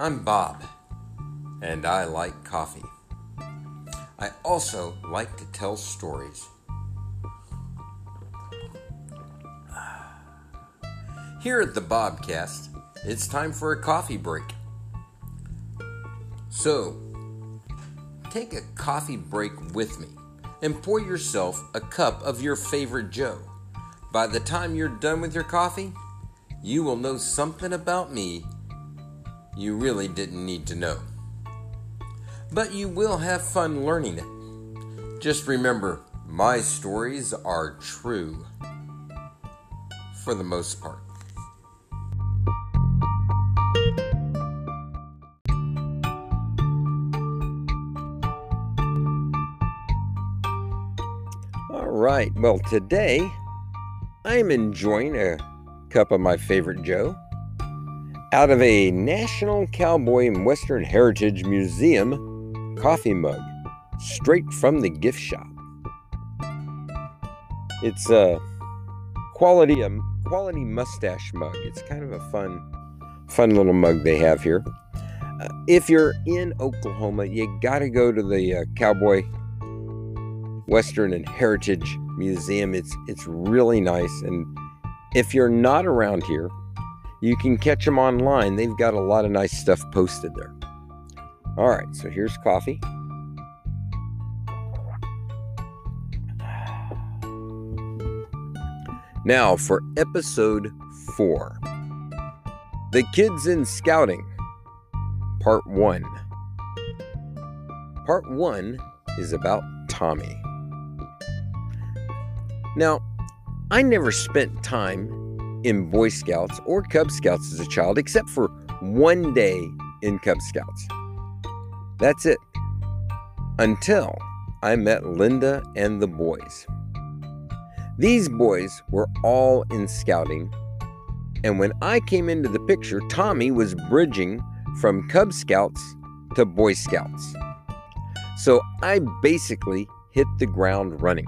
I'm Bob, and I like coffee. I also like to tell stories. Here at the Bobcast, it's time for a coffee break. So, take a coffee break with me and pour yourself a cup of your favorite Joe. By the time you're done with your coffee, you will know something about me you really didn't need to know. But you will have fun learning it. Just remember, my stories are true. For the most part. All right, well, today I'm enjoying a cup of my favorite Joe out of a National Cowboy and Western Heritage Museum coffee mug, straight from the gift shop. It's a quality a quality mustache mug. It's kind of a fun fun little mug they have here. Uh, if you're in Oklahoma, you got to go to the uh, Cowboy Western and Heritage Museum. It's it's really nice and if you're not around here, you can catch them online. They've got a lot of nice stuff posted there. All right, so here's coffee. Now for episode four The Kids in Scouting, Part One. Part One is about Tommy. Now, I never spent time in Boy Scouts or Cub Scouts as a child, except for one day in Cub Scouts. That's it. Until I met Linda and the boys. These boys were all in scouting, and when I came into the picture, Tommy was bridging from Cub Scouts to Boy Scouts. So I basically hit the ground running.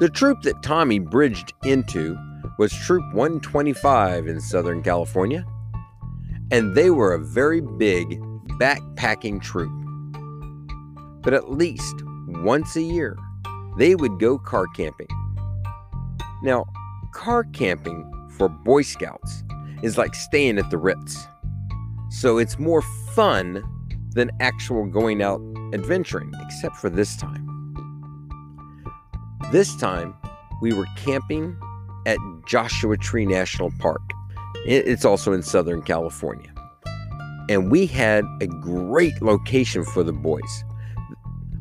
The troop that Tommy bridged into was Troop 125 in Southern California, and they were a very big backpacking troop. But at least once a year, they would go car camping. Now, car camping for Boy Scouts is like staying at the Ritz. So it's more fun than actual going out adventuring, except for this time. This time, we were camping at Joshua Tree National Park. It's also in Southern California. And we had a great location for the boys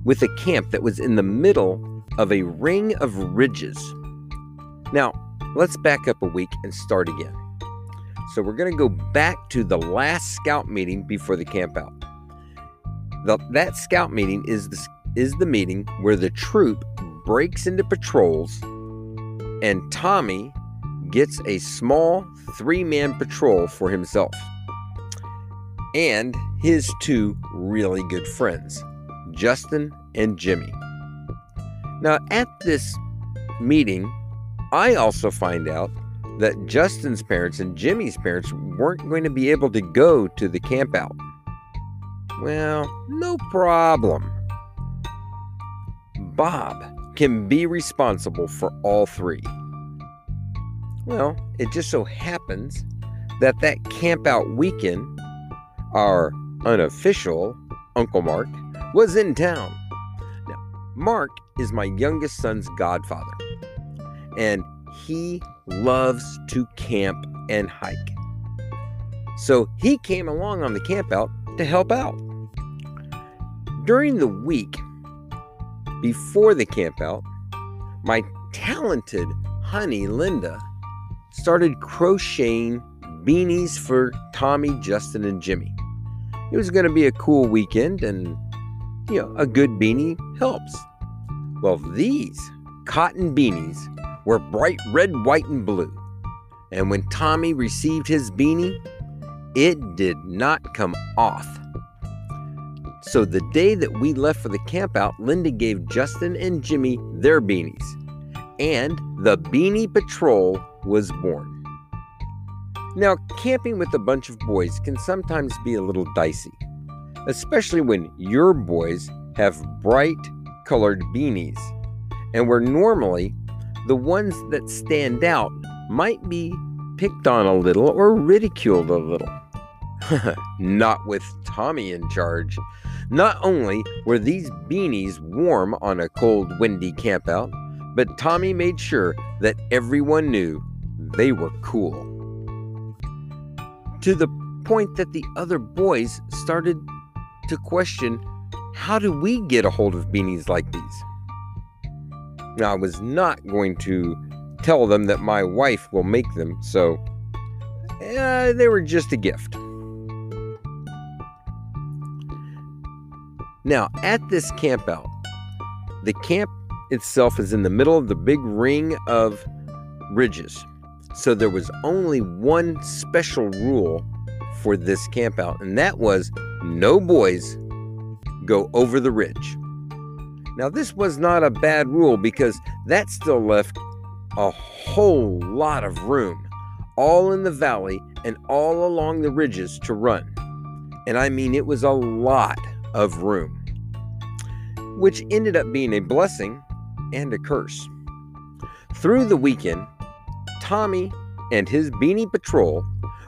with a camp that was in the middle of a ring of ridges. Now, let's back up a week and start again. So, we're going to go back to the last scout meeting before the camp out. The, that scout meeting is the, is the meeting where the troop breaks into patrols and Tommy gets a small three man patrol for himself and his two really good friends, Justin and Jimmy. Now, at this meeting, I also find out that Justin's parents and Jimmy's parents weren't going to be able to go to the campout. Well, no problem. Bob can be responsible for all three. Well, it just so happens that that campout weekend, our unofficial Uncle Mark was in town. Now, Mark is my youngest son's godfather, and he loves to camp and hike. So he came along on the campout to help out. During the week before the campout, my talented honey Linda started crocheting beanies for Tommy, Justin, and Jimmy. It was going to be a cool weekend, and you know, a good beanie helps. Well, these cotton beanies were bright red, white, and blue. And when Tommy received his beanie, it did not come off. So the day that we left for the campout, Linda gave Justin and Jimmy their beanies. And the Beanie Patrol was born. Now, camping with a bunch of boys can sometimes be a little dicey, especially when your boys have bright colored beanies, and where normally the ones that stand out might be picked on a little or ridiculed a little. Not with Tommy in charge. Not only were these beanies warm on a cold, windy campout, but Tommy made sure that everyone knew they were cool. To the point that the other boys started to question how do we get a hold of beanies like these? Now, I was not going to tell them that my wife will make them, so uh, they were just a gift. Now, at this campout, the camp itself is in the middle of the big ring of ridges. So there was only one special rule for this campout, and that was no boys go over the ridge. Now, this was not a bad rule because that still left a whole lot of room, all in the valley and all along the ridges to run. And I mean, it was a lot of room, which ended up being a blessing and a curse. Through the weekend, Tommy and his beanie patrol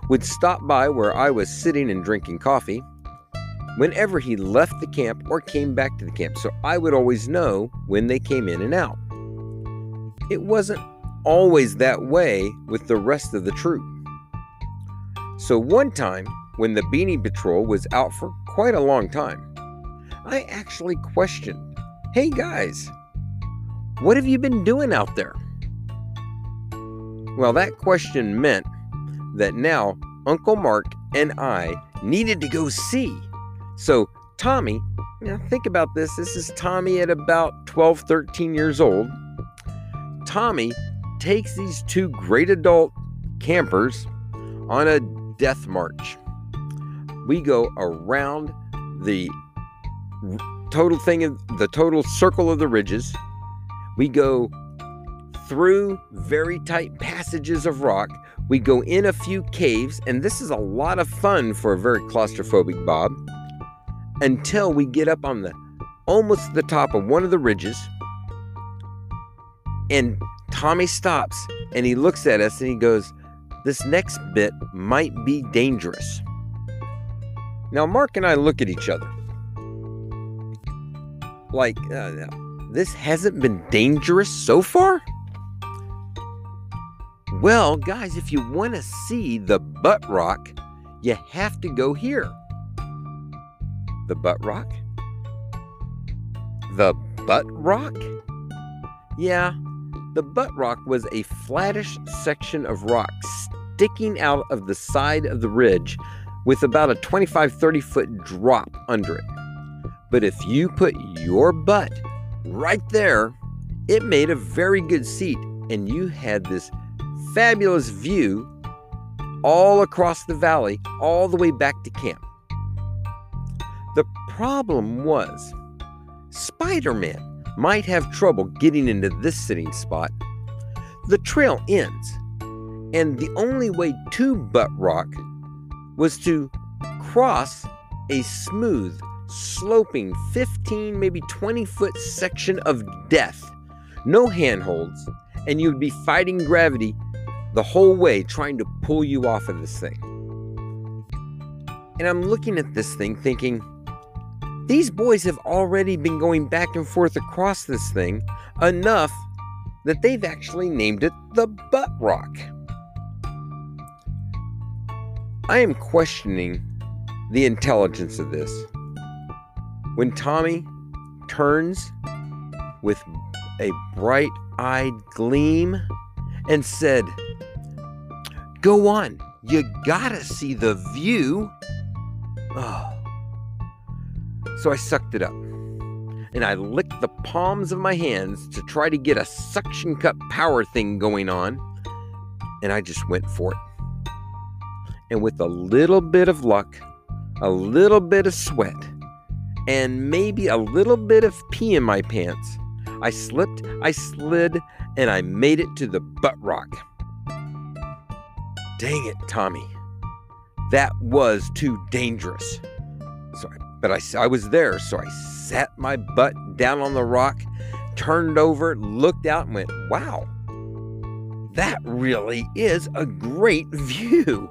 would stop by where I was sitting and drinking coffee whenever he left the camp or came back to the camp, so I would always know when they came in and out. It wasn't always that way with the rest of the troop. So one time, when the Beanie Patrol was out for quite a long time, I actually questioned, Hey guys, what have you been doing out there? Well, that question meant that now Uncle Mark and I needed to go see. So, Tommy, now think about this. This is Tommy at about 12, 13 years old. Tommy takes these two great adult campers on a death march. We go around the total thing of the total circle of the ridges. We go through very tight passages of rock. We go in a few caves, and this is a lot of fun for a very claustrophobic Bob. Until we get up on the almost the top of one of the ridges, and Tommy stops and he looks at us and he goes, This next bit might be dangerous. Now, Mark and I look at each other like, uh, this hasn't been dangerous so far? Well, guys, if you want to see the butt rock, you have to go here. The butt rock? The butt rock? Yeah, the butt rock was a flattish section of rock sticking out of the side of the ridge with about a 25 30 foot drop under it. But if you put your butt right there, it made a very good seat, and you had this fabulous view all across the valley, all the way back to camp. The problem was Spider Man might have trouble getting into this sitting spot. The trail ends, and the only way to Butt Rock was to cross a smooth sloping 15, maybe 20 foot section of death. No handholds, and you'd be fighting gravity the whole way trying to pull you off of this thing. And I'm looking at this thing thinking, these boys have already been going back and forth across this thing enough that they've actually named it the Butt Rock. I am questioning the intelligence of this when Tommy turns with a bright eyed gleam and said, Go on, you gotta see the view. Oh. So I sucked it up and I licked the palms of my hands to try to get a suction cup power thing going on. And I just went for it. And with a little bit of luck, a little bit of sweat, and maybe a little bit of pee in my pants. I slipped, I slid, and I made it to the butt rock. dang it, Tommy. That was too dangerous. But I, I was there, so I sat my butt down on the rock, turned over, looked out, and went, wow, that really is a great view.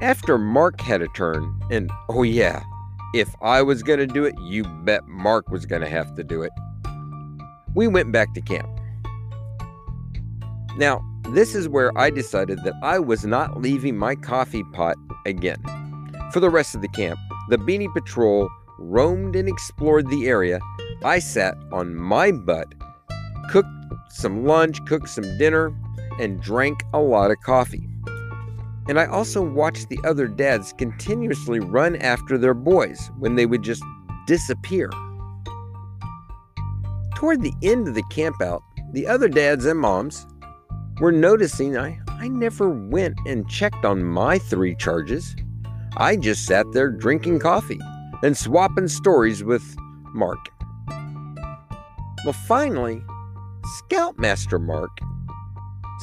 After Mark had a turn, and oh yeah, if I was going to do it, you bet Mark was going to have to do it. We went back to camp. Now, this is where I decided that I was not leaving my coffee pot again. For the rest of the camp, the Beanie Patrol roamed and explored the area. I sat on my butt, cooked some lunch, cooked some dinner, and drank a lot of coffee. And I also watched the other dads continuously run after their boys when they would just disappear. Toward the end of the campout, the other dads and moms were noticing I, I never went and checked on my three charges. I just sat there drinking coffee and swapping stories with Mark. Well, finally, Scoutmaster Mark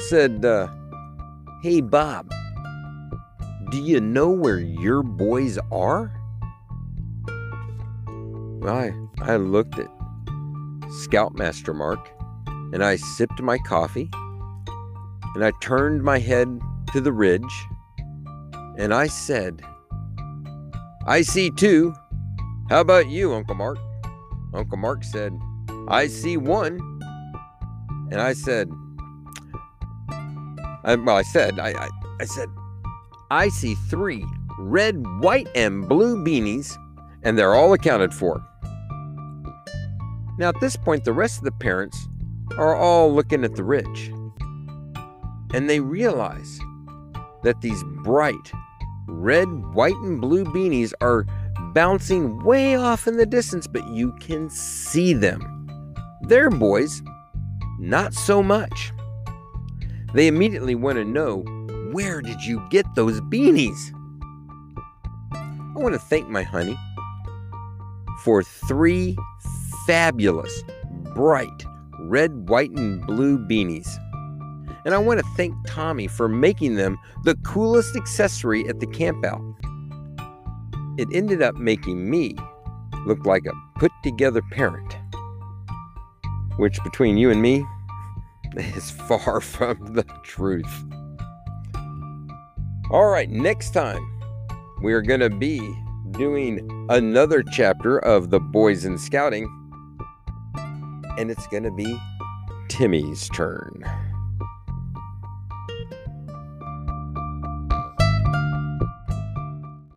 said, uh, Hey, Bob, do you know where your boys are? I, I looked at Scoutmaster Mark and I sipped my coffee and I turned my head to the ridge and I said, I see two. How about you, Uncle Mark? Uncle Mark said, I see one. And I said, I, well, I said, I, I, I said, I see three red, white, and blue beanies, and they're all accounted for. Now, at this point, the rest of the parents are all looking at the ridge, and they realize that these bright red, white, and blue beanies are bouncing way off in the distance, but you can see them. They're boys, not so much. They immediately want to know where did you get those beanies? I want to thank my honey for three fabulous, bright, red, white, and blue beanies. And I want to thank Tommy for making them the coolest accessory at the campout. It ended up making me look like a put together parent, which between you and me is far from the truth. All right, next time we are going to be doing another chapter of the Boys in Scouting, and it's going to be Timmy's turn.